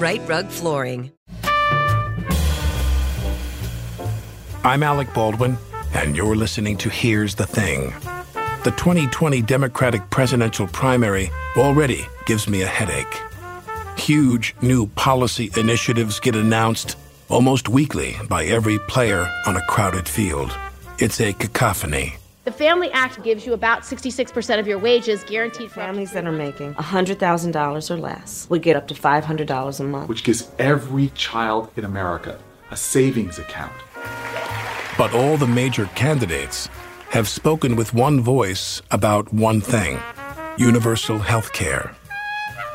Rite Rug Flooring. I'm Alec Baldwin, and you're listening to Here's the Thing. The 2020 Democratic presidential primary already gives me a headache. Huge new policy initiatives get announced almost weekly by every player on a crowded field. It's a cacophony. The Family Act gives you about 66% of your wages guaranteed for Families that are making $100,000 or less would get up to $500 a month. which gives every child in America a savings account. But all the major candidates have spoken with one voice about one thing universal health care.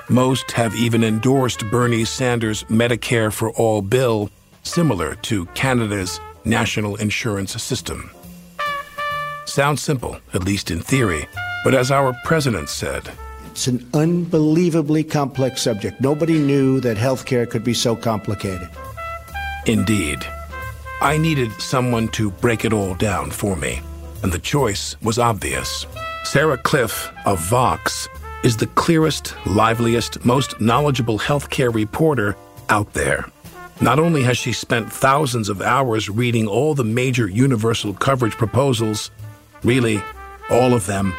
Most have even endorsed Bernie Sanders' Medicare for All bill, similar to Canada's national insurance system. Sounds simple, at least in theory, but as our president said, It's an unbelievably complex subject. Nobody knew that healthcare could be so complicated. Indeed. I needed someone to break it all down for me, and the choice was obvious. Sarah Kliff of Vox is the clearest, liveliest, most knowledgeable healthcare reporter out there. Not only has she spent thousands of hours reading all the major universal coverage proposals, really, all of them,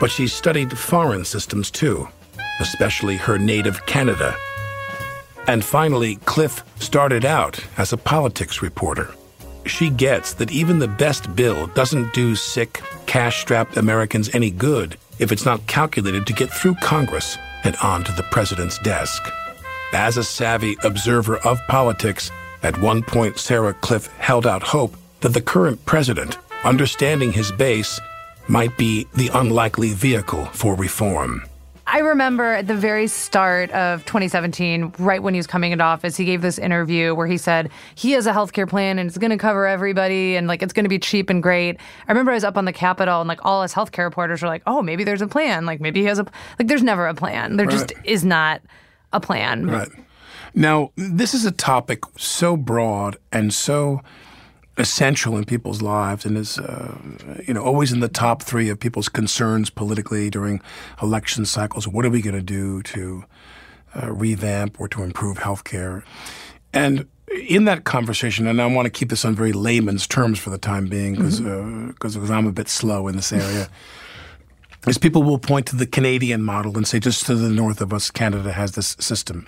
but she studied foreign systems too, especially her native Canada. And finally, Kliff started out as a politics reporter. She gets that even the best bill doesn't do sick, cash strapped Americans any good if it's not calculated to get through Congress and onto the president's desk. As a savvy observer of politics, at one point Sarah Kliff held out hope that the current president, understanding his base, might be the unlikely vehicle for reform. I remember at the very start of 2017, right when he was coming into office, he gave this interview where he said he has a healthcare plan and it's going to cover everybody and like it's going to be cheap and great. I remember I was up on the Capitol and like all his healthcare reporters were like, "Oh, maybe there's a plan. Like maybe he has a like." There's never a plan. There just is not a plan. Right. Now, this is a topic so broad and so essential in people's lives and is, uh, you know, always in the top three of people's concerns politically during election cycles. What are we going to do to uh, revamp or to improve healthcare? And in that conversation, and I want to keep this on very layman's terms for the time being because because I'm a bit slow in this area. is people will point to the Canadian model and say, just to the north of us, Canada has this system.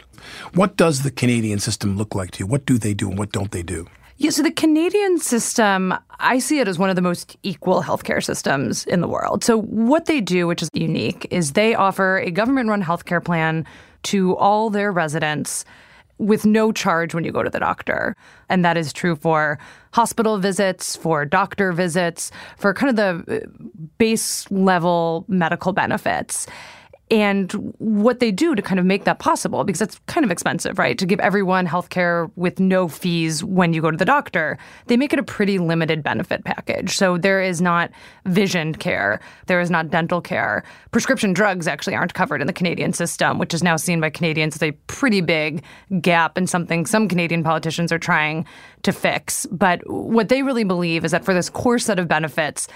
What does the Canadian system look like to you? What do they do and what don't they do? Yeah, so the Canadian system, I see it as one of the most equal healthcare systems in the world. So, what they do, which is unique, is they offer a government run healthcare plan to all their residents with no charge when you go to the doctor. And that is true for hospital visits, for doctor visits, for kind of the base level medical benefits and what they do to kind of make that possible because it's kind of expensive, right? To give everyone healthcare with no fees when you go to the doctor. They make it a pretty limited benefit package. So there is not vision care, there is not dental care. Prescription drugs actually aren't covered in the Canadian system, which is now seen by Canadians as a pretty big gap and something some Canadian politicians are trying to fix. But what they really believe is that for this core set of benefits,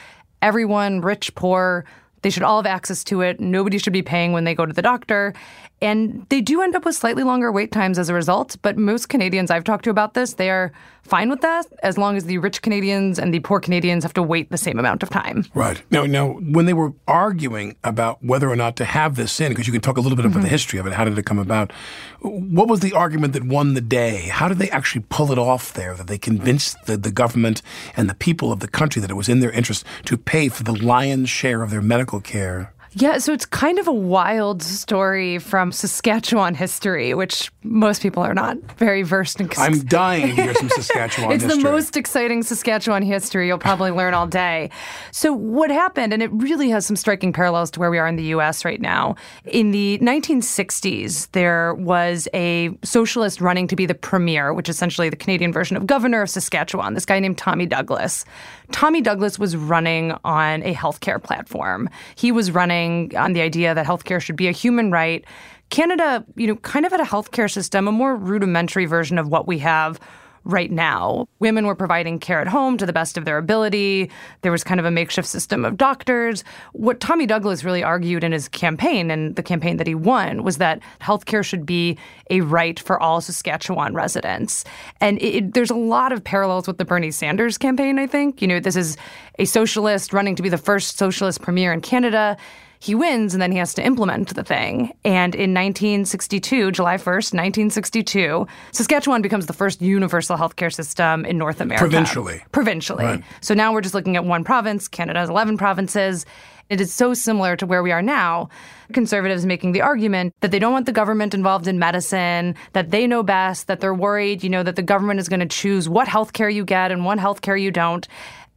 everyone, rich, poor, they should all have access to it. Nobody should be paying when they go to the doctor. And they do end up with slightly longer wait times as a result. But most Canadians I've talked to about this, they are fine with that as long as the rich Canadians and the poor Canadians have to wait the same amount of time. Right. Now, now when they were arguing about whether or not to have this in, because you can talk a little bit about mm-hmm. the history of it, how did it come about? What was the argument that won the day? How did they actually pull it off there? That they convinced the, the government and the people of the country that it was in their interest to pay for the lion's share of their medical care? Yeah, so it's kind of a wild story from Saskatchewan history, which most people are not very versed in. I'm dying to hear some Saskatchewan it's history. the most exciting Saskatchewan history you'll probably learn all day. So, what happened, and it really has some striking parallels to where we are in the US right now. In the 1960s, there was a socialist running to be the premier, which is essentially the Canadian version of governor of Saskatchewan, this guy named Tommy Douglas. Tommy Douglas was running on a healthcare platform. He was running on the idea that healthcare should be a human right. Canada, you know, kind of had a healthcare system, a more rudimentary version of what we have right now. Women were providing care at home to the best of their ability. There was kind of a makeshift system of doctors. What Tommy Douglas really argued in his campaign and the campaign that he won was that healthcare should be a right for all Saskatchewan residents. And it, there's a lot of parallels with the Bernie Sanders campaign, I think. You know, this is a socialist running to be the first socialist premier in Canada he wins and then he has to implement the thing. And in 1962, July 1st, 1962, Saskatchewan becomes the first universal healthcare system in North America. Provincially. Provincially. Right. So now we're just looking at one province. Canada has 11 provinces. It is so similar to where we are now. Conservatives making the argument that they don't want the government involved in medicine, that they know best, that they're worried, you know, that the government is going to choose what healthcare you get and what healthcare you don't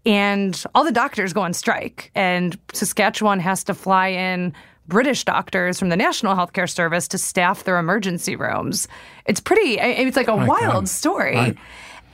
and all the doctors go on strike and Saskatchewan has to fly in British doctors from the National Healthcare Service to staff their emergency rooms. It's pretty it's like a My wild God. story. Right.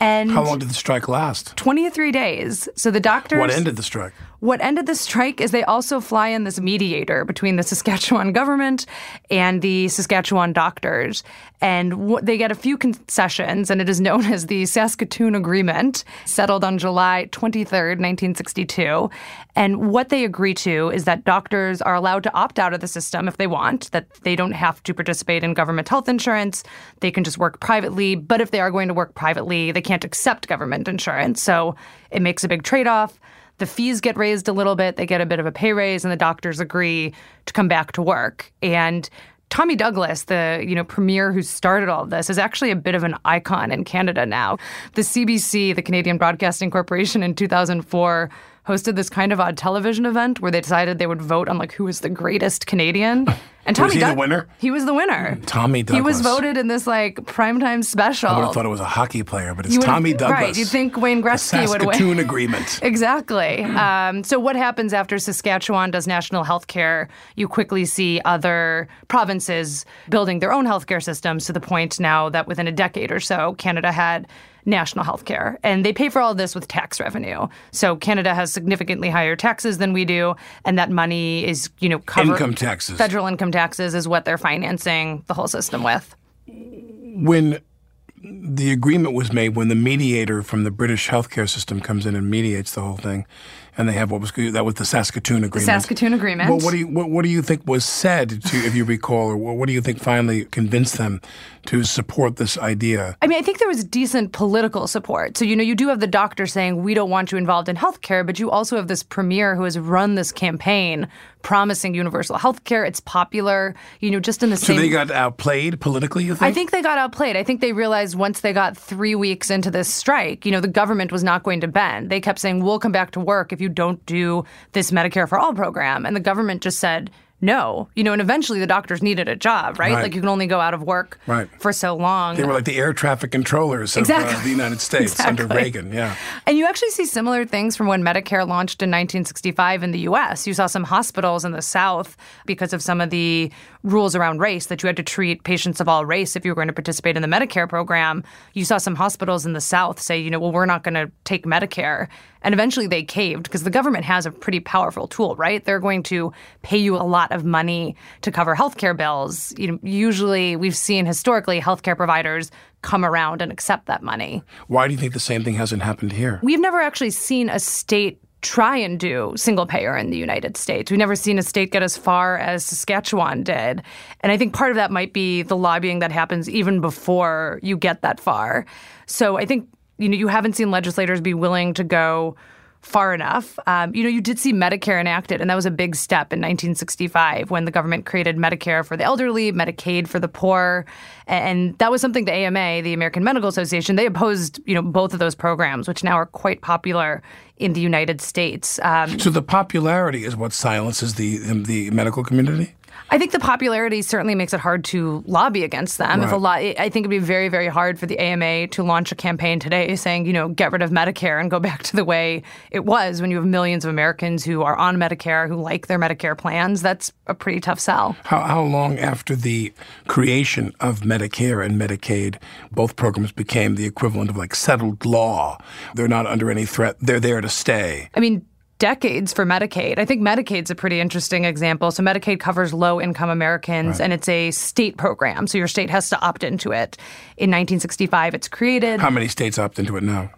And how long did the strike last? 23 days. So the doctors What ended the strike? What ended the strike is they also fly in this mediator between the Saskatchewan government and the Saskatchewan doctors. And they get a few concessions, and it is known as the Saskatoon Agreement, settled on July 23rd, 1962. And what they agree to is that doctors are allowed to opt out of the system if they want, that they don't have to participate in government health insurance. They can just work privately. But if they are going to work privately, they can't accept government insurance. So it makes a big trade off. The fees get raised a little bit, they get a bit of a pay raise, and the doctors agree to come back to work. And Tommy Douglas, the you know premier who started all of this, is actually a bit of an icon in Canada now. The CBC, the Canadian Broadcasting Corporation, in 2004 hosted this kind of odd television event where they decided they would vote on like who was the greatest Canadian. And Tommy was he the winner? He was the winner. Tommy Douglas. He was voted in this like primetime special. I would have thought it was a hockey player, but it's Tommy Douglas. Right. You'd think Wayne Gretzky would win. Saskatoon Agreement. exactly. Um, so what happens after Saskatchewan does national health care? You quickly see other provinces building their own healthcare systems to the point now that within a decade or so, Canada had national health care. And they pay for all of this with tax revenue. So Canada has significantly higher taxes than we do, and that money is, you know, covered. Income taxes. Federal income taxes is what they're financing the whole system with. When the agreement was made, when the mediator from the British healthcare system comes in and mediates the whole thing, and they have what was that was the Saskatoon agreement. The Saskatoon agreement. Well, what do you what, what do you think was said to, if you recall, or what do you think finally convinced them to support this idea? I mean, I think there was decent political support. So you know, you do have the doctor saying we don't want you involved in healthcare, but you also have this premier who has run this campaign promising universal health care. It's popular, you know, just in the same. So they got outplayed politically, you think? I think they got outplayed. I think they realized once they got three weeks into this strike, you know, the government was not going to bend. They kept saying, we'll come back to work if you don't do this Medicare for All program. And the government just said, no. You know, and eventually the doctors needed a job, right? Right. Like you can only go out of work Right. for so long. They were like the air traffic controllers of Exactly. uh, the United States under Reagan. Yeah. And you actually see similar things from when Medicare launched in 1965 in the US. You saw some hospitals in the South because of some of the rules around race that you had to treat patients of all race if you were going to participate in the Medicare program. You saw some hospitals in the South say, you know, well, we're not going to take Medicare. And eventually they caved because the government has a pretty powerful tool, right? They're going to pay you a lot of money to cover healthcare bills. You know, usually we've seen historically healthcare providers come around and accept that money. Why do you think the same thing hasn't happened here? We've never actually seen a state try and do single payer in the United States. We've never seen a state get as far as Saskatchewan did. And I think part of that might be the lobbying that happens even before you get that far. So I think you know you haven't seen legislators be willing to go far enough. Um, you know, you did see Medicare enacted, and that was a big step in 1965 when the government created Medicare for the elderly, Medicaid for the poor, and that was something the AMA, the American Medical Association, they opposed. You know, both of those programs, which now are quite popular in the United States. Um, So the popularity is what silences the the medical community. I think the popularity certainly makes it hard to lobby against them. If a lot, I think it'd be very, very hard for the AMA to launch a campaign today saying, you know, get rid of Medicare and go back to the way it was when you have millions of Americans who are on Medicare who like their Medicare plans. That's a pretty tough sell. How, how long after the creation of Medicare and Medicaid, both programs became the equivalent of like settled law? They're not under any threat. They're there to stay. I mean, decades for Medicaid. I think Medicaid's a pretty interesting example. So Medicaid covers low income Americans and it's a state program. So your state has to opt into it. In 1965, it's created. How many states opt into it now?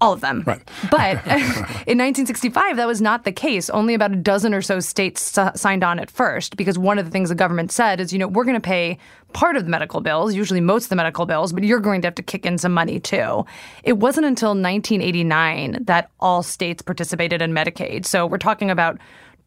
All of them. Right. But in 1965, that was not the case. Only about a dozen or so states s- signed on at first because one of the things the government said is, you know, we're going to pay part of the medical bills, usually most of the medical bills, but you're going to have to kick in some money too. It wasn't until 1989 that all states participated in Medicaid. So we're talking about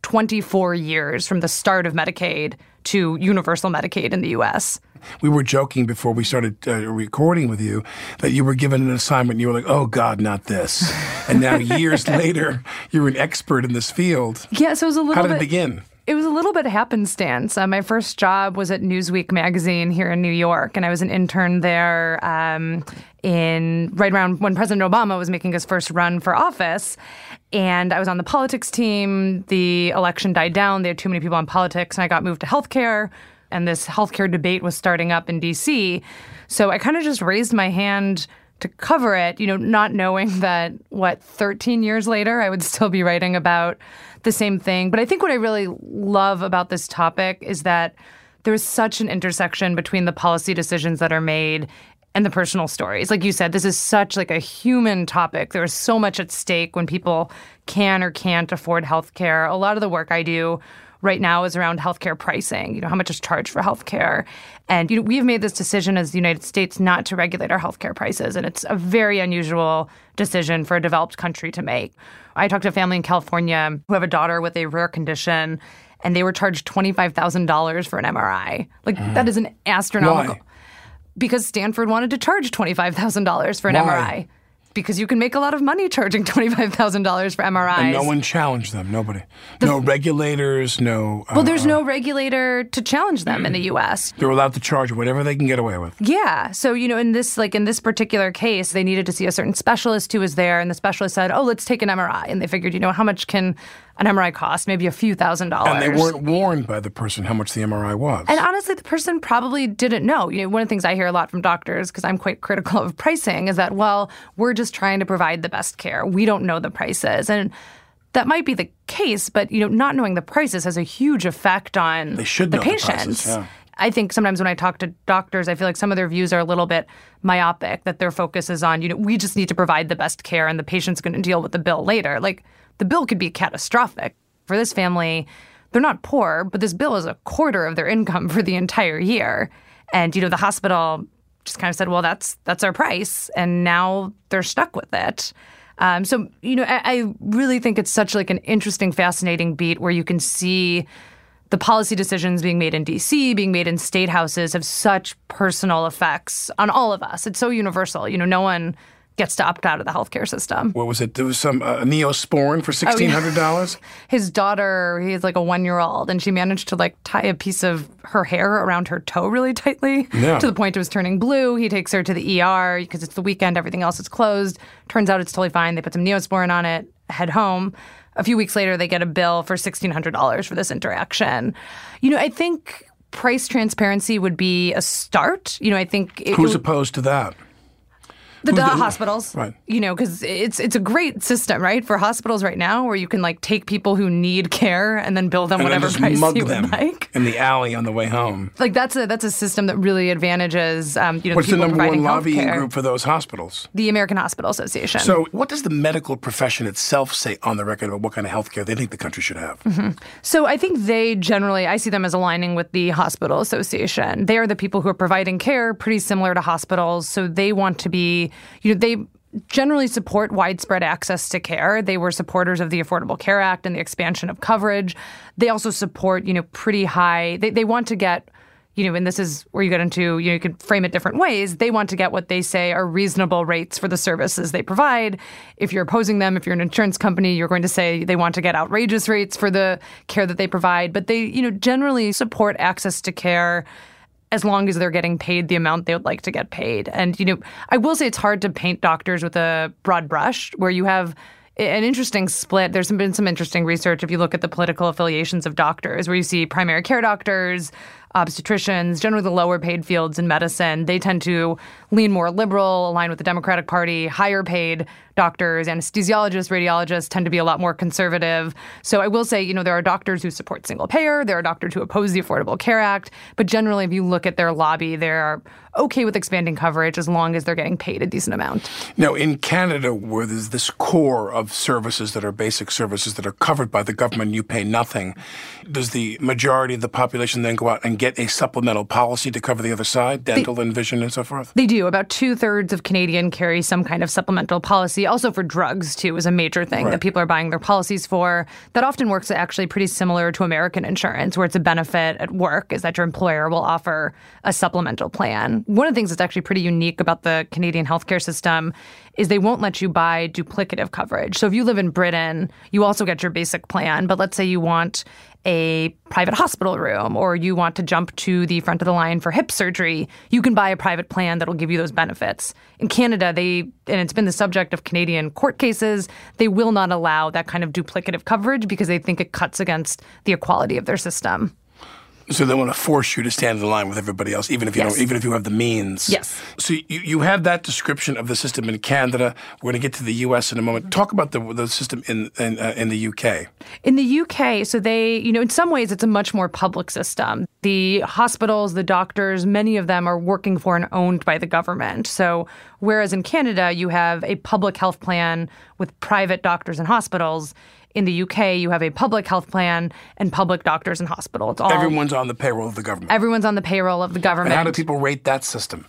24 years from the start of Medicaid to universal Medicaid in the US. We were joking before we started uh, recording with you that you were given an assignment and you were like, oh, God, not this. And now, years later, you're an expert in this field. Yeah, so it was a little bit How did bit it begin? It was a little bit happenstance. Uh, my first job was at Newsweek magazine here in New York, and I was an intern there um, in right around when President Obama was making his first run for office. And I was on the politics team. The election died down. They had too many people on politics, and I got moved to healthcare. And this healthcare debate was starting up in D.C. So I kind of just raised my hand to cover it, you know, not knowing that what 13 years later I would still be writing about the same thing. But I think what I really love about this topic is that there's such an intersection between the policy decisions that are made and the personal stories. Like you said, this is such like a human topic. There is so much at stake when people can or can't afford health care. A lot of the work I do right now is around healthcare pricing. You know, how much is charged for healthcare? And you know, we've made this decision as the United States not to regulate our healthcare prices, and it's a very unusual decision for a developed country to make. I talked to a family in California who have a daughter with a rare condition, and they were charged twenty five thousand dollars for an MRI. Like mm. that is an astronomical. Why? Because Stanford wanted to charge twenty five thousand dollars for an Why? MRI. Because you can make a lot of money charging twenty five thousand dollars for MRIs. And no one challenged them. Nobody. no regulators. No. Uh, Well, there's no regulator to challenge them in the U.S. They're allowed to charge whatever they can get away with. Yeah. So, you know, in this like in this particular case, they needed to see a certain specialist who was there and the specialist said, "Oh, let's take an MRI." And they figured, you know, how much can an MRI cost? Maybe a few thousand dollars. And they weren't warned by the person how much the MRI was. And honestly, the person probably didn't know. You know, one of the things I hear a lot from doctors, because I'm quite critical of pricing, is that, well, we're just trying to provide the best care. We don't know the prices. And that might be the case, but you know, not knowing the prices has a huge effect on They should the know the prices, patients. yeah. I think sometimes when I talk to doctors, I feel like some of their views are a little bit myopic, that their focus is on, you know, we just need to provide the best care and the patient's going to deal with the bill later. Like the bill could be catastrophic. For this family, they're not poor, but this bill is a quarter of their income for the entire year. And, you know, the hospital just kind of said, well, that's that's our price. And now they're stuck with it. Um, so, you know, I, I really think it's such like an interesting, fascinating beat where you can see the policy decisions being made in DC, being made in state houses have such personal effects on all of us. It's so universal. You know, no one gets to opt out of the healthcare system. What was it? There was some uh, Neosporin for sixteen hundred dollars. His daughter, he's like a one year old, and she managed to like tie a piece of her hair around her toe really tightly Yeah. to the point it was turning blue. He takes her to the ER because it's the weekend, everything else is closed. Turns out it's totally fine. They put some Neosporin on it, head home. A few weeks later, they get a bill for $1,600 for this interaction. You know, I think price transparency would be a start. You know, I think it, Who's it- opposed to that? The the- hospitals, Right. You know, because it's it's a great system, right, for hospitals right now, where you can like take people who need care and then bill them And whatever price mug you them like. in the alley on the way home. Like that's a that's a system that really advantages um, you know What's the people number one lobbying healthcare. group for those hospitals? The American Hospital Association. So, what does the medical profession itself say on the record about what kind of health care they think the country should have? So I think they generally, I see them as aligning with the hospital association. They are the people who are providing care, pretty similar to hospitals. So they want to be, you know, they generally support widespread access to care. They were supporters of the Affordable Care Act and the expansion of coverage. They also support, you know, pretty high. They they want to get you know, and this is where you get into, you know, you could frame it different ways. They want to get what they say are reasonable rates for the services they provide. If you're opposing them, if you're an insurance company, you're going to say they want to get outrageous rates for the care that they provide. But they, you know, generally support access to care as long as they're getting paid the amount they would like to get paid. And, you know, I will say it's hard to paint doctors with a broad brush where you have an interesting split. There's been some interesting research if you look at the political affiliations of doctors, where you see primary care doctors, obstetricians, generally the lower paid fields in medicine, they tend to lean more liberal, align with the Democratic Party, higher paid doctors, anesthesiologists, radiologists tend to be a lot more conservative. So I will say, you know, there are doctors who support single payer, there are doctors who oppose the Affordable Care Act, but generally, if you look at their lobby, they're okay with expanding coverage as long as they're getting paid a decent amount. Now, in Canada, where there's this core of services that are basic services that are covered by the government, you pay nothing, does the majority of the population then go out and get a supplemental policy to cover the other side, dental and vision and so forth? They do. About two thirds of Canadian carry some kind of supplemental policy. Also for drugs too is a major thing Right. that people are buying their policies for. That often works actually pretty similar to American insurance, where it's a benefit at work is that your employer will offer a supplemental plan. One of the things that's actually pretty unique about the Canadian healthcare system is they won't let you buy duplicative coverage. So if you live in Britain, you also get your basic plan, but let's say you want a private hospital room or you want to jump to the front of the line for hip surgery, you can buy a private plan that'll give you those benefits. In Canada, they and it's been the subject of Canadian court cases, they will not allow that kind of duplicative coverage because they think it cuts against the equality of their system. So they want to force you to stand in line with everybody else, even if you Yes. don't, even if you have the means. Yes. So you, you had that description of the system in Canada. We're going to get to the U.S. in a moment. Talk about the the system in in, uh, in the U.K. In the UK, so they, you know, in some ways it's a much more public system. The hospitals, the doctors, many of them are working for and owned by the government. So whereas in Canada you have a public health plan with private doctors and hospitals, in the UK you have a public health plan and public doctors and hospitals. All Everyone's on the payroll of the government. everyone's on the payroll of the government. and how do people rate that system?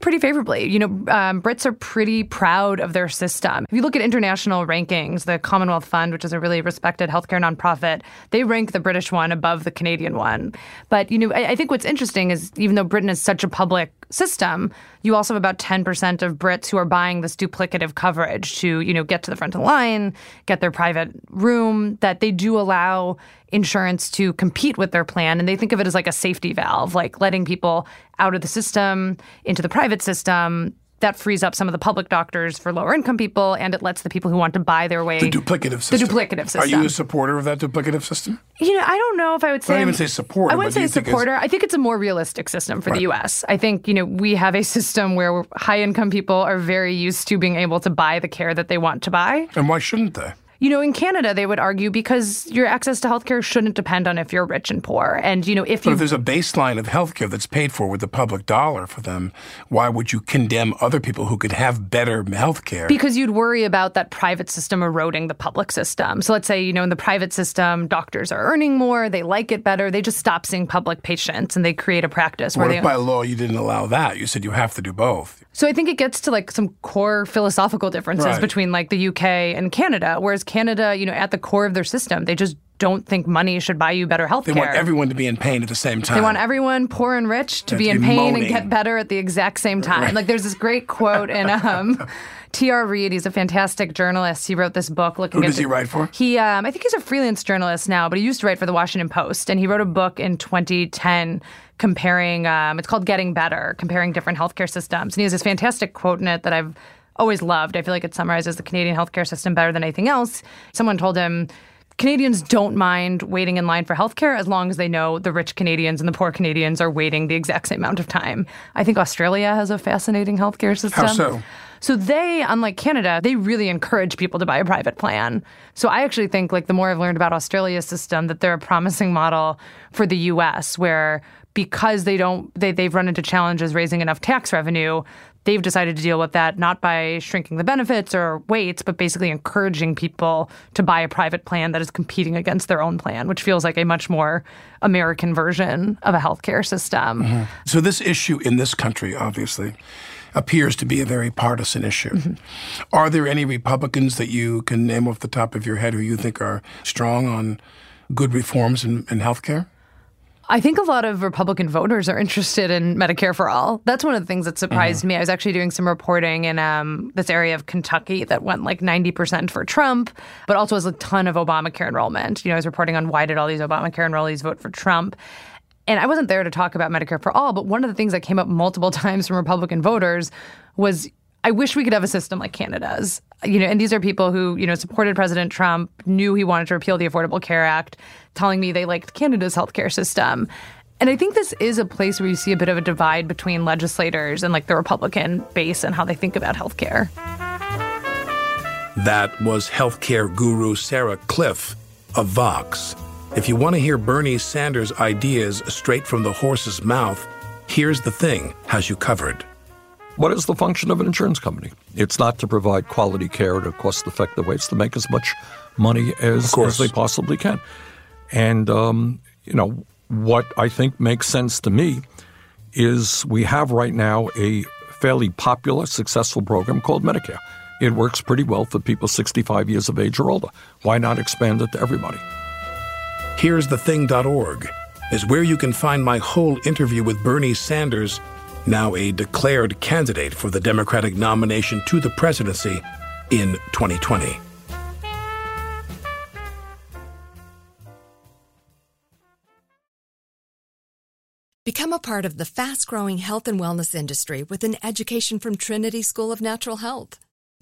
pretty favorably. You know, um, Brits are pretty proud of their system. If you look at international rankings, the Commonwealth Fund, which is a really respected healthcare nonprofit, they rank the British one above the Canadian one. But, you know, I, I think what's interesting is even though Britain is such a public system, you also have about 10% of Brits who are buying this duplicative coverage to, you know, get to the front of the line, get their private room, that they do allow insurance to compete with their plan. And they think of it as like a safety valve, like letting people out of the system into the private system. That frees up some of the public doctors for lower income people, and it lets the people who want to buy their way The duplicative system. The duplicative system. Are you a supporter of that duplicative system? You know, I don't know if I would say. I don't even say supporter, I wouldn't say you think it's- supporter. I think it's a more realistic system for the U.S. I think you know we have a system where high income people are very used to being able to buy the care that they want to buy. And why shouldn't they? You know, in Canada, they would argue because your access to healthcare shouldn't depend on if you're rich and poor. And you know, if But you if there's a baseline of healthcare that's paid for with the public dollar for them, why would you condemn other people who could have better healthcare? Because you'd worry about that private system eroding the public system. So let's say, you know, in the private system, doctors are earning more, they like it better, they just stop seeing public patients and they create a practice where what they if by law you didn't allow that? You said you have to do both. So I think it gets to like some core philosophical differences Right. between like the UK and Canada. Whereas Canada, you know, at the core of their system, they just don't think money should buy you better health care. They want everyone to be in pain at the same time. They want everyone, poor and rich, to be to in be pain moaning. and get better at the exact same time. Right. Like there's this great quote in um, T.R. Reid. He's a fantastic journalist. He wrote this book looking Who at does he write for? He, um, I think he's a freelance journalist now, but he used to write for the Washington Post, and he wrote a book in 2010 comparing. Um, it's called Getting Better, comparing different healthcare systems. And he has this fantastic quote in it that I've always loved. I feel like it summarizes the Canadian healthcare system better than anything else. Someone told him. Canadians don't mind waiting in line for healthcare as long as they know the rich Canadians and the poor Canadians are waiting the exact same amount of time. I think Australia has a fascinating healthcare system. How so? So they, unlike Canada, they really encourage people to buy a private plan. So I actually think like the more I've learned about Australia's system, that they're a promising model for the US where because they don't they, they've run into challenges raising enough tax revenue, they've decided to deal with that not by shrinking the benefits or weights, but basically encouraging people to buy a private plan that is competing against their own plan, which feels like a much more American version of a healthcare system. So this issue in this country, obviously, appears to be a very partisan issue. Mm-hmm. Are there any Republicans that you can name off the top of your head who you think are strong on good reforms in, in health care? I think a lot of Republican voters are interested in Medicare for all. That's one of the things that surprised me. I was actually doing some reporting in um, this area of Kentucky that went like 90% for Trump, but also has a ton of Obamacare enrollment. You know, I was reporting on why did all these Obamacare enrollees vote for Trump. And I wasn't there to talk about Medicare for all, but one of the things that came up multiple times from Republican voters was I wish we could have a system like Canada's. You know, and these are people who, you know, supported President Trump, knew he wanted to repeal the Affordable Care Act, telling me they liked Canada's healthcare system. And I think this is a place where you see a bit of a divide between legislators and like the Republican base and how they think about healthcare. That was healthcare guru Sarah Kliff of Vox. If you want to hear Bernie Sanders' ideas straight from the horse's mouth, here's the thing has you covered. What is the function of an insurance company? It's not to provide quality care at a cost effective way. It's to make as much money as, as they possibly can. And, um, you know, what I think makes sense to me is we have right now a fairly popular, successful program called Medicare. It works pretty well for people 65 years of age or older. Why not expand it to everybody? Here's the thing.org is where you can find my whole interview with Bernie Sanders, now a declared candidate for the Democratic nomination to the presidency in 2020. Become a part of the fast growing health and wellness industry with an education from Trinity School of Natural Health.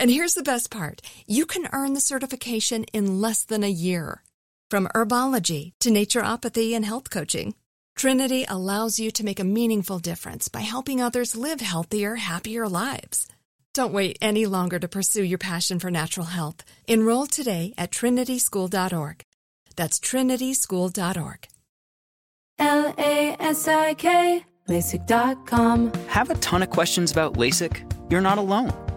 And here's the best part you can earn the certification in less than a year. From herbology to naturopathy and health coaching, Trinity allows you to make a meaningful difference by helping others live healthier, happier lives. Don't wait any longer to pursue your passion for natural health. Enroll today at trinityschool.org. That's trinityschool.org. L A S I K, LASIK.com. Have a ton of questions about LASIK? You're not alone.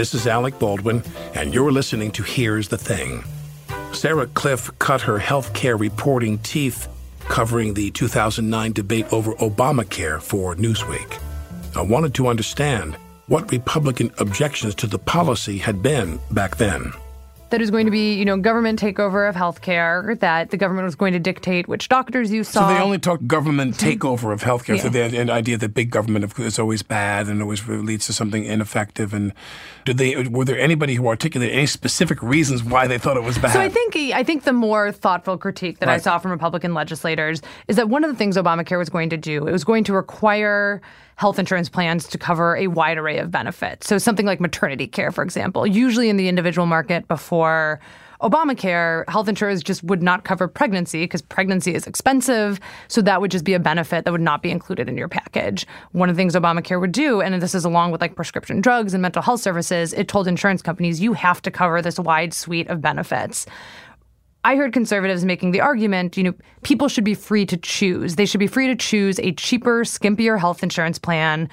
This is Alec Baldwin, and you're listening to Here's the Thing. Sarah Kliff cut her health care reporting teeth covering the 2009 debate over Obamacare for Newsweek. I wanted to understand what Republican objections to the policy had been back then that is going to be, you know, government takeover of healthcare, that the government was going to dictate which doctors you saw. So they only talk government takeover of healthcare. Yeah. So the idea that big government is always bad and always leads to something ineffective. And did they were there anybody who articulated any specific reasons why they thought it was bad? So I think I think the more thoughtful critique that right. I saw from Republican legislators is that one of the things Obamacare was going to do, it was going to require health insurance plans to cover a wide array of benefits. So something like maternity care, for example, usually in the individual market before Obamacare, health insurers just would not cover pregnancy because pregnancy is expensive. So that would just be a benefit that would not be included in your package. One of the things Obamacare would do, and this is along with like prescription drugs and mental health services, it told insurance companies you have to cover this wide suite of benefits. I heard conservatives making the argument, you know, people should be free to choose. They should be free to choose a cheaper, skimpier health insurance plan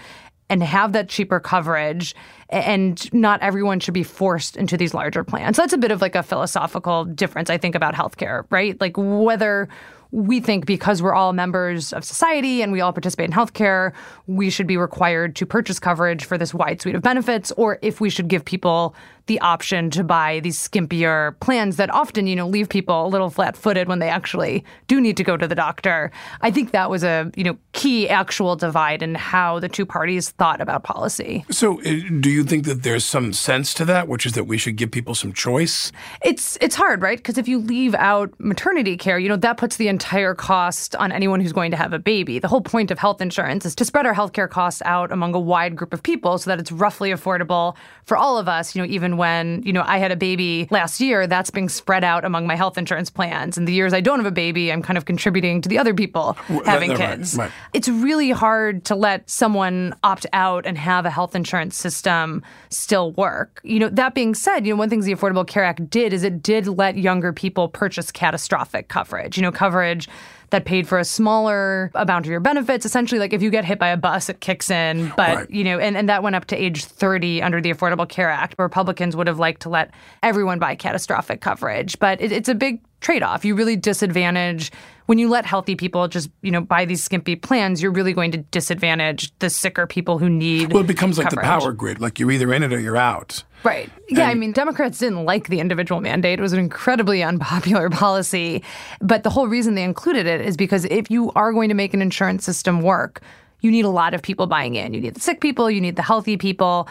and have that cheaper coverage and not everyone should be forced into these larger plans. So that's a bit of like a philosophical difference I think about healthcare, right? Like whether we think because we're all members of society and we all participate in healthcare, we should be required to purchase coverage for this wide suite of benefits, or if we should give people the option to buy these skimpier plans that often, you know, leave people a little flat-footed when they actually do need to go to the doctor. I think that was a, you know, key actual divide in how the two parties thought about policy. So, uh, do you think that there's some sense to that, which is that we should give people some choice? It's it's hard, right? Because if you leave out maternity care, you know, that puts the entire cost on anyone who's going to have a baby. The whole point of health insurance is to spread our healthcare costs out among a wide group of people so that it's roughly affordable for all of us, you know, even when, you know, I had a baby last year, that's being spread out among my health insurance plans. And the years I don't have a baby, I'm kind of contributing to the other people having kids. Right, right. It's really hard to let someone opt out and have a health insurance system still work. You know, that being said, you know, one thing the Affordable Care Act did is it did let younger people purchase catastrophic coverage, you know, coverage that paid for a smaller amount of your benefits. Essentially, like if you get hit by a bus, it kicks in. But, right. you know, and, and that went up to age 30 under the Affordable Care Act. Republicans would have liked to let everyone buy catastrophic coverage. But it, it's a big trade off. You really disadvantage when you let healthy people just, you know, buy these skimpy plans, you're really going to disadvantage the sicker people who need Well, it becomes coverage. like the power grid. Like you're either in it or you're out. Right. Yeah, and, I mean, Democrats didn't like the individual mandate. It was an incredibly unpopular policy. But the whole reason they included it is because if you are going to make an insurance system work, you need a lot of people buying in. You need the sick people, you need the healthy people.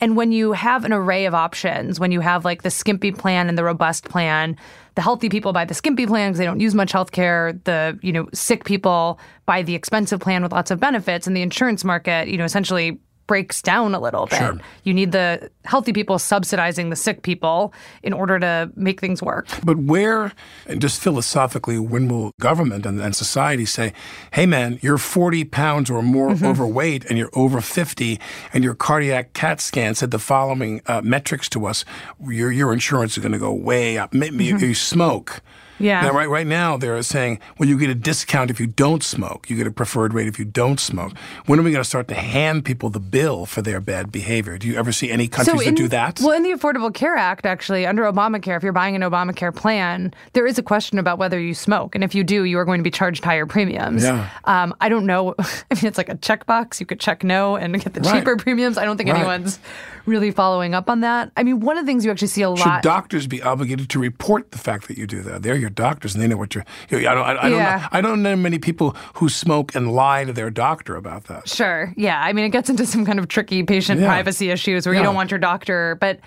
And when you have an array of options, when you have like the skimpy plan and the robust plan, the healthy people buy the skimpy plan because they don't use much health care. The, you know, sick people buy the expensive plan with lots of benefits. And the insurance market, you know, essentially breaks down a little bit. Sure. You need the healthy people subsidizing the sick people in order to make things work. But where, and just philosophically, when will government and, and society say, hey man, you're 40 pounds or more mm-hmm. overweight and you're over 50 and your cardiac CAT scan said the following uh, metrics to us, your, your insurance is going to go way up. Maybe mm-hmm. you smoke. Yeah. Now, right, right now, they're saying, well, you get a discount if you don't smoke. You get a preferred rate if you don't smoke. When are we going to start to hand people the bill for their bad behavior? Do you ever see any countries so in, that do that? Well, in the Affordable Care Act, actually, under Obamacare, if you're buying an Obamacare plan, there is a question about whether you smoke. And if you do, you are going to be charged higher premiums. Yeah. Um, I don't know. I mean, it's like a checkbox. You could check no and get the right. cheaper premiums. I don't think right. anyone's really following up on that. I mean, one of the things you actually see a lot. Should doctors be obligated to report the fact that you do that? They're your doctors, and they know what you're. I don't. I, I yeah. don't. Know, I don't know many people who smoke and lie to their doctor about that. Sure. Yeah. I mean, it gets into some kind of tricky patient yeah. privacy issues where yeah. you don't want your doctor, but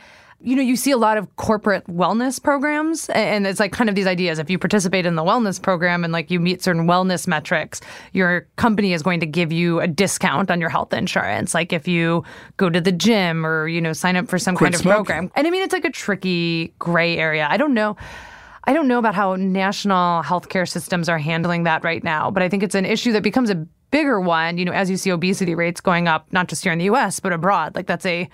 you know, you see a lot of corporate wellness programs, and it's like kind of these ideas. If you participate in the wellness program and like you meet certain wellness metrics, your company is going to give you a discount on your health insurance. Like if you go to the gym or, you know, sign up for some Quit kind of smoking. program. And I mean, it's like a tricky gray area. I don't know. I don't know about how national healthcare systems are handling that right now, but I think it's an issue that becomes a bigger one, you know, as you see obesity rates going up, not just here in the US, but abroad. Like that's a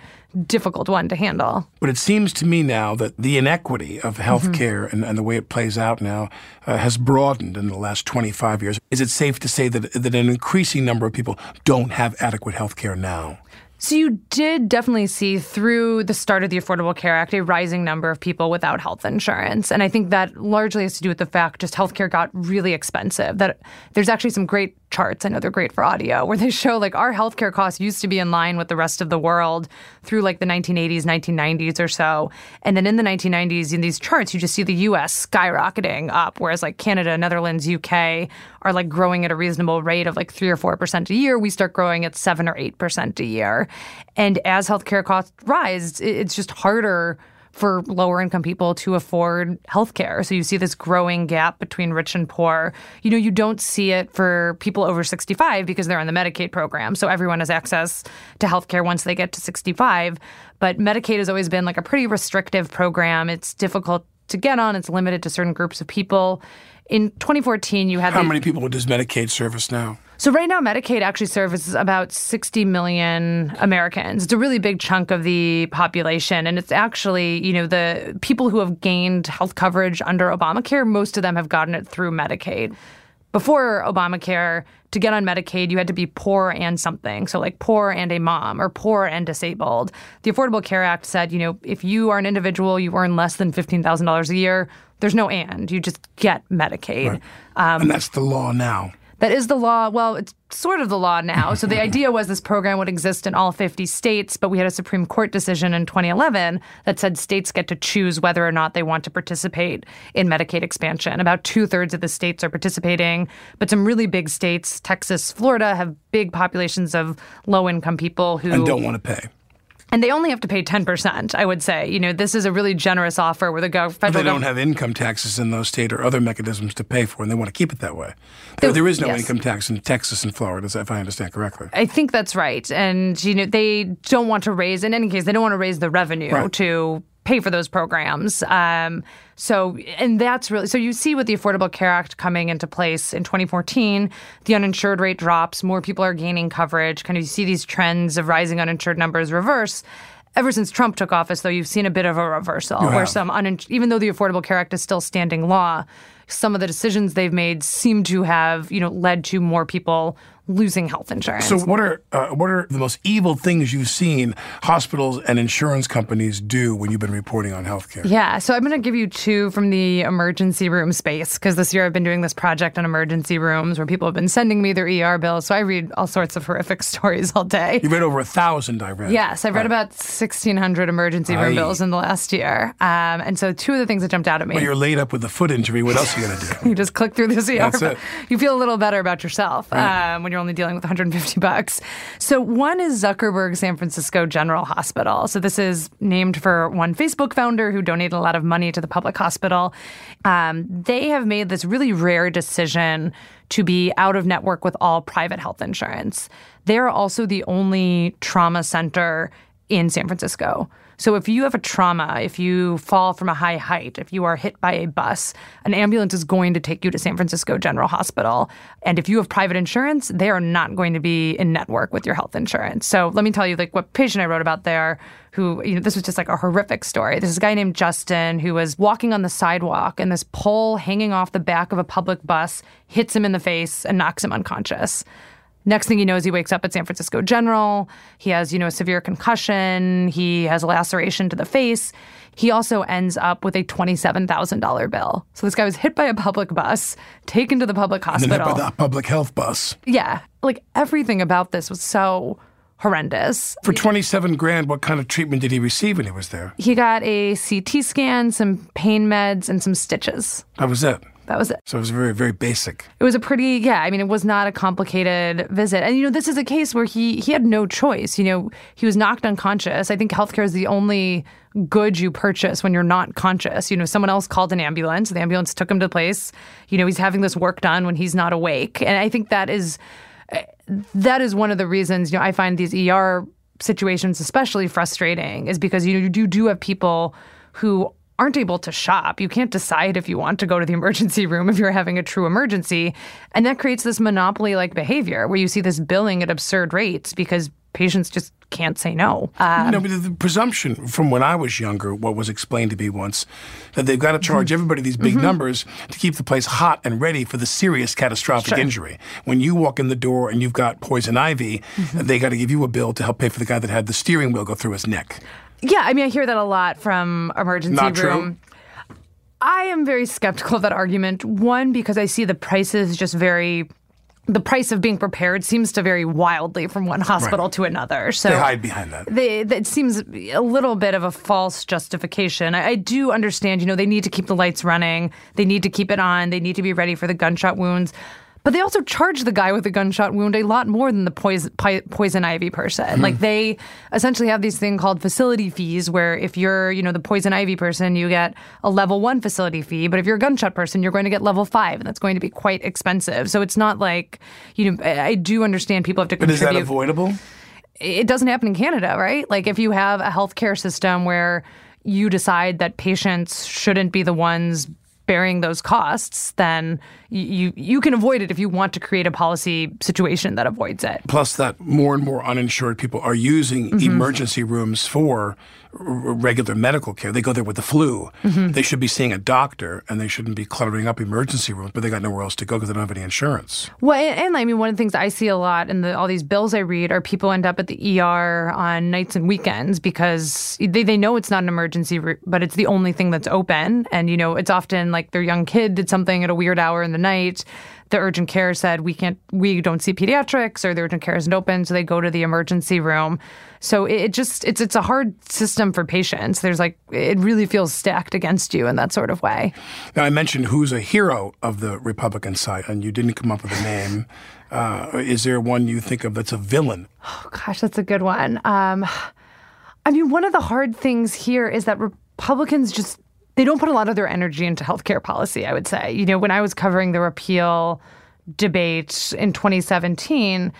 difficult one to handle. But it seems to me now that the inequity of healthcare mm-hmm. and, and the way it plays out now uh, has broadened in the last 25 years. Is it safe to say that, that an increasing number of people don't have adequate healthcare now? So you did definitely see through the start of the Affordable Care Act a rising number of people without health insurance. And I think that largely has to do with the fact just healthcare got really expensive. That there's actually some great charts. I know they're great for audio, where they show like our healthcare costs used to be in line with the rest of the world through like the 1980s, 1990s or so. And then in the 1990s, in these charts, you just see the US skyrocketing up, whereas like Canada, Netherlands, UK are like growing at a reasonable rate of like three or 4% a year. We start growing at seven or 8% a year. And as healthcare costs rise, it's just harder for lower income people to afford healthcare. So you see this growing gap between rich and poor. You know, you don't see it for people over 65 because they're on the Medicaid program. So everyone has access to healthcare once they get to 65. But Medicaid has always been like a pretty restrictive program. It's difficult to get on, it's limited to certain groups of people. In 2014, you had How the, many people does Medicaid service now? So right now, Medicaid actually services about 60 million Americans. It's a really big chunk of the population, and it's actually, you know, the people who have gained health coverage under Obamacare. Most of them have gotten it through Medicaid. Before Obamacare, to get on Medicaid, you had to be poor and something. So, like poor and a mom or poor and disabled. The Affordable Care Act said, you know, if you are an individual, you earn less than $15,000 a year, there's no and. You just get Medicaid. Right. and that's the law now. That is the law. Well, it's sort of the law now. So the idea was this program would exist in all 50 states, but we had a Supreme Court decision in 2011 that said states get to choose whether or not they want to participate in Medicaid expansion. About two thirds of the states are participating, but some really big states, Texas, Florida, have big populations of low income people who And don't want to pay. And they only have to pay 10%, I would say. You know, this is a really generous offer where the But federal they don't have income taxes in those states or other mechanisms to pay for, and they want to keep it that way. There, there is no yes. income tax in Texas and Florida, if I understand correctly. I think that's right. And, you know, they don't want to raise, in any case, they don't want to raise the revenue Right. to pay for those programs. Um, so, and that's really, so you see with the Affordable Care Act coming into place in 2014, the uninsured rate drops, more people are gaining coverage. Kind of you see these trends of rising uninsured numbers reverse. Ever since Trump took office, though, you've seen a bit of a reversal You where have. some, unin- even though the Affordable Care Act is still standing law, some of the decisions they've made seem to have, you know, led to more people losing health insurance. So, what are uh, what are the most evil things you've seen hospitals and insurance companies do when you've been reporting on healthcare? Yeah, so I'm going to give you two from the emergency room space because this year I've been doing this project on emergency rooms where people have been sending me their ER bills. So I read all sorts of horrific stories all day. You read over a thousand, I read. Yes, I've read Right. about 1,600 emergency room Aye. bills in the last year. Um, and so two of the things that jumped out at me. When you're laid up with a foot injury, what else are you going to do? you just click through this ER. That's it. You feel a little better about yourself Right. um, when you're only dealing with 150 bucks. So one is Zuckerberg San Francisco General Hospital. So this is named for one Facebook founder who donated a lot of money to the public hospital. Um, they have made this really rare decision to be out of network with all private health insurance. They're also the only trauma center in San Francisco. So if you have a trauma, if you fall from a high height, if you are hit by a bus, an ambulance is going to take you to San Francisco General Hospital. And if you have private insurance, they are not going to be in network with your health insurance. So let me tell you like what patient I wrote about there who, you know, this was just like a horrific story. This is a guy named Justin who was walking on the sidewalk and this pole hanging off the back of a public bus hits him in the face and knocks him unconscious. Next thing he knows, he wakes up at San Francisco General. He has, you know, a severe concussion. He has a laceration to the face. He also ends up with a $27,000 bill. So this guy was hit by a public bus, taken to the public hospital. by the public health bus. yeah. Like everything about this was so horrendous. For 27 grand, what kind of treatment did he receive when he was there? He got a CT scan, some pain meds, and some stitches. That was it. That was it. So it was very, very basic. It was a pretty, yeah. I mean, it was not a complicated visit, and you know, this is a case where he he had no choice. You know, he was knocked unconscious. I think healthcare is the only good you purchase when you're not conscious. You know, someone else called an ambulance. The ambulance took him to the place. You know, he's having this work done when he's not awake, and I think that is that is one of the reasons. You know, I find these ER situations especially frustrating is because you know, you do have people who aren't able to shop. You can't decide if you want to go to the emergency room if you're having a true emergency. And that creates this monopoly like behavior where you see this billing at absurd rates because patients just can't say no. Um, no, but the, the presumption from when I was younger, what was explained to me once, that they've got to charge everybody these big Mhm. numbers to keep the place hot and ready for the serious catastrophic Sure. injury. When you walk in the door and you've got poison ivy, they got to give you a bill to help pay for the guy that had the steering wheel go through his neck. Yeah, I mean, I hear that a lot from emergency Not true. I am very skeptical of that argument. One, because I see the prices just very the price of being prepared seems to vary wildly from one hospital Right. to another. So they hide behind that. they, that seems a little bit of a false justification. I, I do understand, you know, they need to keep the lights running, they need to keep it on, they need to be ready for the gunshot wounds. But they also charge the guy with the gunshot wound a lot more than the poison, poison ivy person. Hmm. Like they essentially have these thing called facility fees, where if you're, you know, the poison ivy person, you get a level one facility fee. But if you're a gunshot person, you're going to get level five, and that's going to be quite expensive. So it's not like, you know, I I do understand people have to contribute. But is that avoidable? it doesn't happen in Canada, right? Like if you have a healthcare system where you decide that patients shouldn't be the ones bearing those costs, then you you can avoid it if you want to create a policy situation that avoids it. Plus, that more and more uninsured people are using Mhm. emergency rooms for r- regular medical care. They go there with the flu. Mhm. They should be seeing a doctor, and they shouldn't be cluttering up emergency rooms, but they got nowhere else to go because they don't have any insurance. Well, and, and I mean, one of the things I see a lot in the, all these bills I read are people end up at the ER on nights and weekends because they, they know it's not an emergency, room, but it's the only thing that's open. And, you know, it's often like their young kid did something at a weird hour in the night. The urgent care said, we can't, we don't see pediatrics or the urgent care isn't open. So they go to the emergency room. So it, it just, it's, it's a hard system for patients. There's like, it really feels stacked against you in that sort of way. Now, I mentioned who's a hero of the Republican side, and you didn't come up with a name. Uh, is there one you think of that's a villain? Oh, gosh, that's a good one. Um, I mean, one of the hard things here is that Republicans just they don't put a lot of their energy into healthcare policy. I would say, you know, when I was covering the repeal debate in 2017.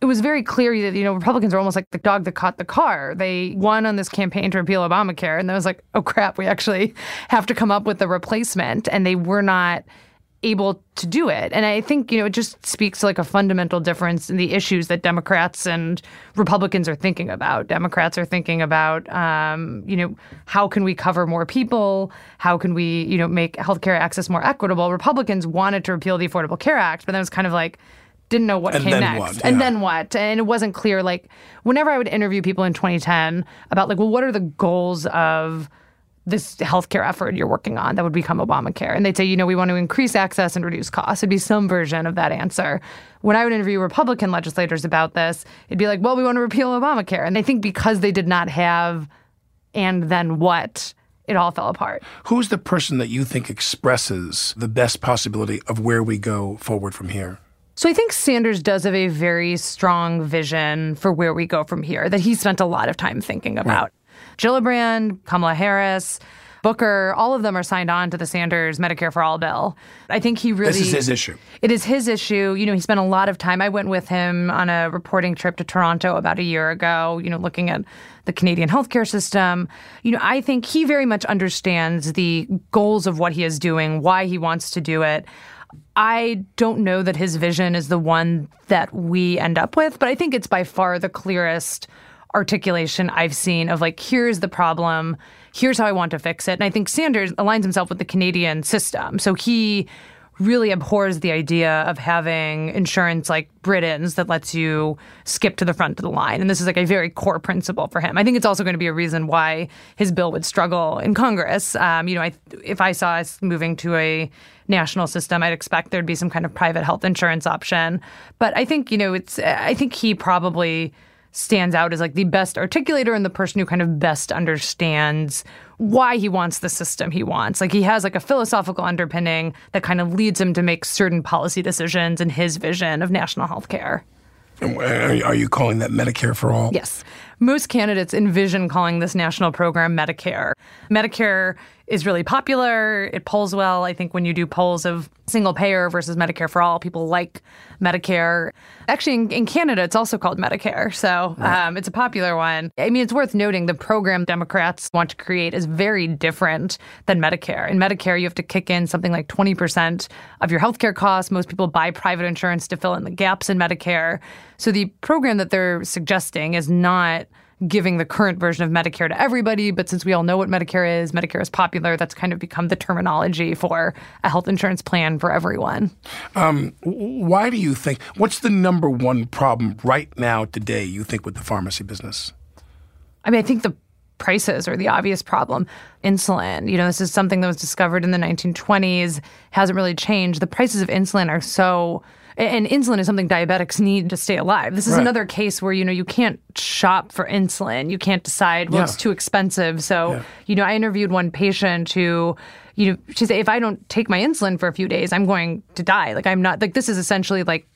It was very clear that you know Republicans are almost like the dog that caught the car. They won on this campaign to repeal Obamacare, and then it was like, oh crap, we actually have to come up with a replacement, and they were not able to do it. And I think, you know, it just speaks to like a fundamental difference in the issues that Democrats and Republicans are thinking about. Democrats are thinking about, um, you know, how can we cover more people? How can we, you know, make healthcare access more equitable? Republicans wanted to repeal the Affordable Care Act, but then it was kind of like, didn't know what And came next. what? And Yeah. then what? And it wasn't clear. Like, whenever I would interview people in 2010 about, like, well, what are the goals of this healthcare effort you're working on that would become Obamacare. And they'd say, you know, we want to increase access and reduce costs. It'd be some version of that answer. When I would interview Republican legislators about this, it'd be like, well, we want to repeal Obamacare. And I think because they did not have and then what, it all fell apart. Who's the person that you think expresses the best possibility of where we go forward from here? So I think Sanders does have a very strong vision for where we go from here that he spent a lot of time thinking about. Gillibrand, Kamala Harris, Booker, all of them are signed on to the Sanders Medicare for All bill. I think he really This is his issue. It is his issue. You know, he spent a lot of time. I went with him on a reporting trip to Toronto about a year ago, you know, looking at the Canadian healthcare system. You know, I think he very much understands the goals of what he is doing, why he wants to do it. I don't know that his vision is the one that we end up with, but I think it's by far the clearest articulation I've seen of like, here's the problem, here's how I want to fix it. And I think Sanders aligns himself with the Canadian system. So he really abhors the idea of having insurance like Britain's that lets you skip to the front of the line. And this is like a very core principle for him. I think it's also going to be a reason why his bill would struggle in Congress. Um, you know, I, if I saw us moving to a national system, I'd expect there'd be some kind of private health insurance option. But I think, you know, it's, I think he probably stands out as like the best articulator and the person who kind of best understands why he wants the system he wants. Like he has like a philosophical underpinning that kind of leads him to make certain policy decisions in his vision of national health care. Uh, are are you calling that Medicare for all? Yes. Most candidates envision calling this national program Medicare. Medicare is really popular. It polls well. I think when you do polls of single payer versus Medicare for all, people like Medicare. Actually, in, in Canada, it's also called Medicare. So um, it's a popular one. I mean, it's worth noting the program Democrats want to create is very different than Medicare. In Medicare, you have to kick in something like 20% of your healthcare costs. Most people buy private insurance to fill in the gaps in Medicare. So the program that they're suggesting is not giving the current version of Medicare to everybody, but since we all know what Medicare is, Medicare is popular, that's kind of become the terminology for a health insurance plan for everyone. Um, why do you think? What's the number one problem right now today? You think with the pharmacy business? I mean, I think the prices are the obvious problem. Insulin, you know, this is something that was discovered in the 1920s, hasn't really changed. The prices of insulin are so and insulin is something diabetics need to stay alive. This is Right. another case where you know you can't shop for insulin. You can't decide well Yeah. it's too expensive. So you know I interviewed one patient who you know she said if I don't take my insulin for a few days I'm going to die. Like I'm not like this is essentially like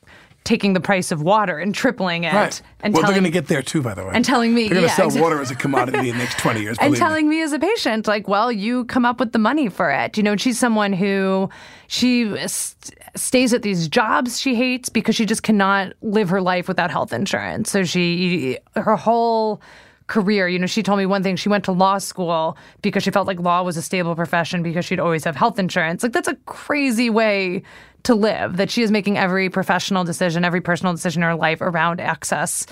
taking the price of water and tripling it Right. and well, they're telling going to get there too, by the way. and telling me- they're going to yeah, sell exactly. water as a commodity in the next 20 years. and believe me. telling me as a patient like well you come up with the money for it you know and she's someone who she st- stays at these jobs she hates because she just cannot live her life without health insurance so she her whole career you know she told me one thing she went to law school because she felt like law was a stable profession because she'd always have health insurance like that's a crazy way to live that she is making every professional decision every personal decision in her life around access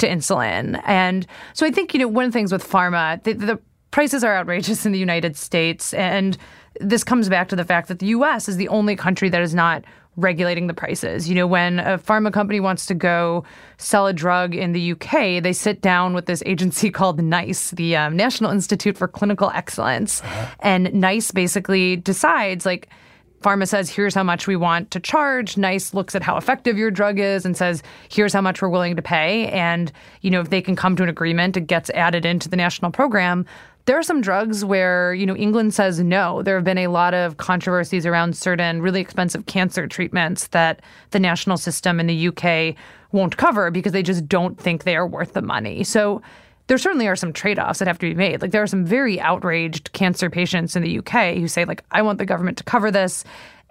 to insulin. And so I think, you know, one of the things with pharma, the, the prices are outrageous in the United States. And this comes back to the fact that the US is the only country that is not regulating the prices. You know, when a pharma company wants to go sell a drug in the UK, they sit down with this agency called NICE, the um, National Institute for Clinical Excellence. And NICE basically decides, like, Pharma says, here's how much we want to charge. NICE looks at how effective your drug is and says, here's how much we're willing to pay. And, you know, if they can come to an agreement, it gets added into the national program. There are some drugs where, you know, England says no. There have been a lot of controversies around certain really expensive cancer treatments that the national system in the UK won't cover because they just don't think they are worth the money. So there certainly are some trade-offs that have to be made. Like there are some very outraged cancer patients in the UK who say like I want the government to cover this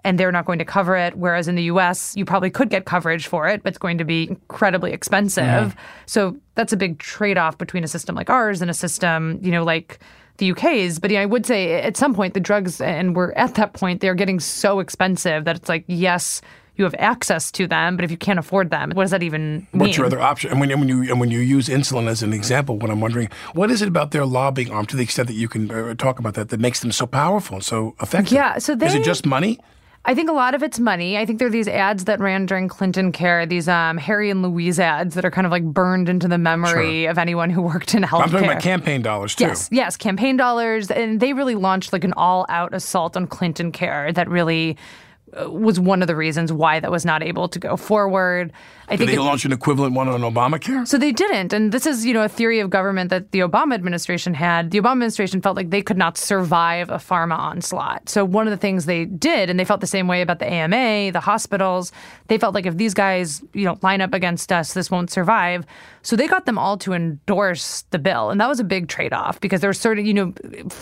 and they're not going to cover it whereas in the US you probably could get coverage for it but it's going to be incredibly expensive. Yeah. So that's a big trade-off between a system like ours and a system, you know, like the UK's, but yeah, I would say at some point the drugs, and we're at that point, they're getting so expensive that it's like, yes, you have access to them, but if you can't afford them, what does that even mean? What's your other option? And when, and when you and when you use insulin as an example, what I'm wondering, what is it about their lobbying arm, to the extent that you can uh, talk about that, that makes them so powerful and so effective? Yeah, so is it just money? I think a lot of it's money. I think there are these ads that ran during Clinton care, these um, Harry and Louise ads that are kind of like burned into the memory of anyone who worked in healthcare. I'm talking about campaign dollars too. Yes, yes, campaign dollars, and they really launched like an all-out assault on Clinton Care that really was one of the reasons why that was not able to go forward. I Did think they it- launch an equivalent one on Obamacare? so they didn't, and this is you know a theory of government that the Obama administration had. The Obama administration felt like they could not survive a pharma onslaught. So one of the things they did, and they felt the same way about the AMA, the hospitals. They felt like if these guys you know line up against us, this won't survive. So they got them all to endorse the bill, and that was a big trade-off because there was certain you know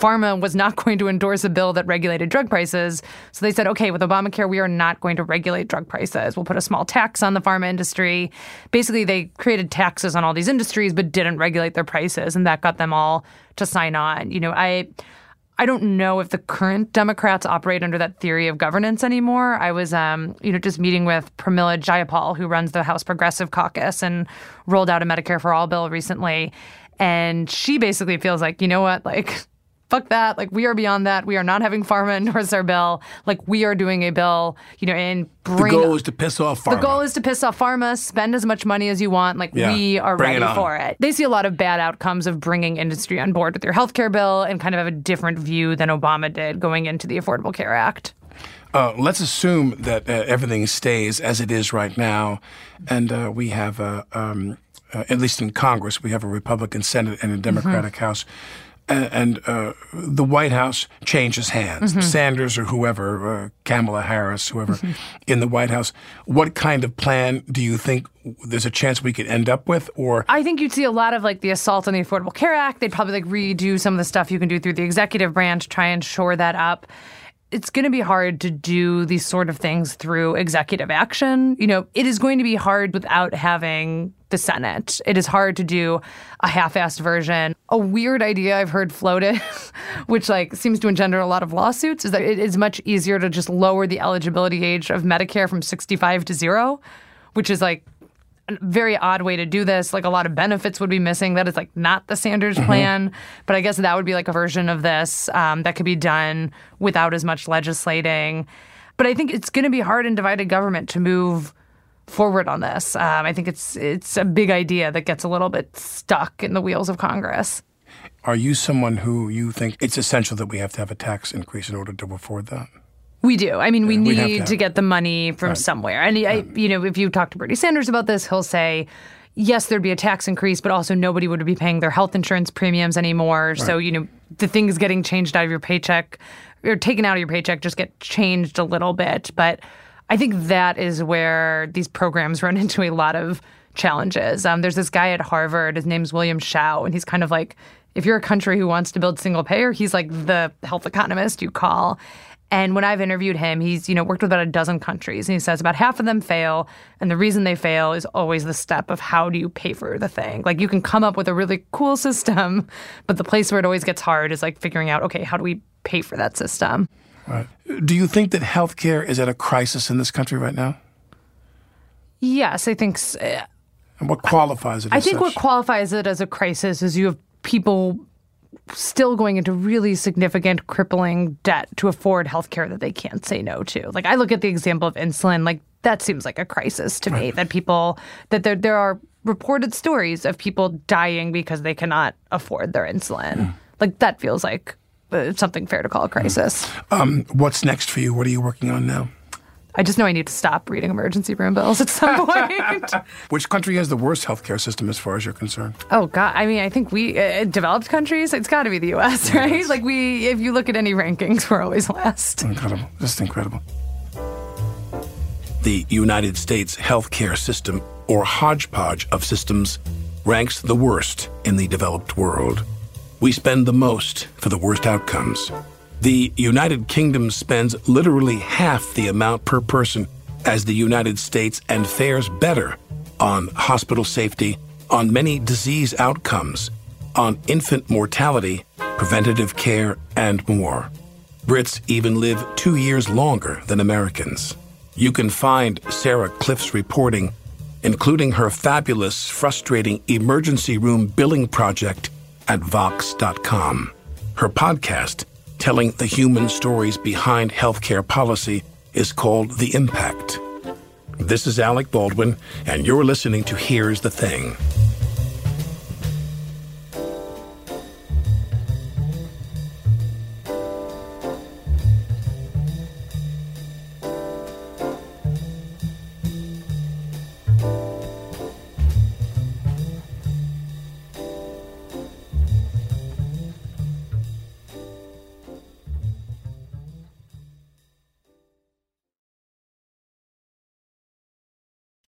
pharma was not going to endorse a bill that regulated drug prices. So they said, okay, with Obamacare, we are not going to regulate drug prices. We'll put a small tax on the pharma industry. Basically, they created taxes on all these industries, but didn't regulate their prices, and that got them all to sign on. You know, I. I don't know if the current Democrats operate under that theory of governance anymore. I was, um, you know, just meeting with Pramila Jayapal, who runs the House Progressive Caucus and rolled out a Medicare for All bill recently, and she basically feels like, you know what, like fuck that. Like we are beyond that. We are not having pharma endorse our bill. Like we are doing a bill, you know, and bring. The goal is to piss off pharma. the goal is to piss off pharma, spend as much money as you want. Like Yeah, we are bring ready on. for it. They see a lot of bad outcomes of bringing industry on board with their healthcare bill and kind of have a different view than Obama did going into the Affordable Care Act. Uh, let's assume that uh, everything stays as it is right now, and uh, we have, uh, um, uh, at least in Congress, we have a Republican Senate and a Democratic House. And uh, the White House changes hands. Mhm. Sanders or whoever, uh, Kamala Harris, whoever in the White House. What kind of plan do you think there's a chance we could end up with? Or I think you'd see a lot of like the assault on the Affordable Care Act. They'd probably like redo some of the stuff you can do through the executive branch, try and shore that up. It's going to be hard to do these sort of things through executive action. You know, it is going to be hard without having the Senate. It is hard to do a half-assed version. A weird idea I've heard floated, which like seems to engender a lot of lawsuits, is that it is much easier to just lower the eligibility age of Medicare from 65 to 0, which is like a very odd way to do this. Like a lot of benefits would be missing. That is like not the Sanders Mm-hmm. plan. But I guess that would be like a version of this um, that could be done without as much legislating. But I think it's going to be hard in divided government to move forward on this. Um, I think it's it's a big idea that gets a little bit stuck in the wheels of Congress. are you someone who you think it's essential that we have to have a tax increase in order to afford that? We do. I mean, we Yeah, we'd need to to, get the money from Right. somewhere. And I, you know, if you talk to Bernie Sanders about this, he'll say, yes, there'd be a tax increase, but also nobody would be paying their health insurance premiums anymore. So, you know, the things getting changed out of your paycheck or taken out of your paycheck just get changed a little bit. But I think that is where these programs run into a lot of challenges. Um, there's this guy at Harvard, his name's William Hsiao, and he's kind of like, if you're a country who wants to build single payer, he's like the health economist you call. And when I've interviewed him, he's you know worked with about a dozen countries, and he says about half of them fail, and the reason they fail is always the step of how do you pay for the thing. Like you can come up with a really cool system, but the place where it always gets hard is like figuring out okay, how do we pay for that system? Right. Do you think that healthcare is at a crisis in this country right now? Yes, I think. s- uh, And what qualifies it? I think such? what qualifies it as a crisis is you have people still going into really significant crippling debt to afford healthcare that they can't say no to. Like I look at the example of insulin, like that seems like a crisis to me that people that there there are reported stories of people dying because they cannot afford their insulin. Like that feels like uh, something fair to call a crisis. Um, what's next for you? What are you working on now? I just know I need to stop reading emergency room bills at some point. Which country has the worst healthcare system as far as you're concerned? Oh God! I mean, I think we uh, developed countries. It's got to be the U.S., right? Like we, if you look at any rankings, we're always last. Incredible. Just incredible. The United States healthcare system, or hodgepodge of systems, ranks the worst in the developed world. We spend the most for the worst outcomes. The United Kingdom spends literally half the amount per person as the United States and fares better on hospital safety, on many disease outcomes, on infant mortality, preventative care, and more. Brits even live two years longer than Americans. You can find Sarah Kliff's reporting, including her fabulous, frustrating emergency room billing project at Vox.com. Her podcast, telling the human stories behind healthcare policy, is called The Impact. This is Alec Baldwin, and you're listening to Here's the Thing.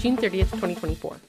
June 30th, 2024.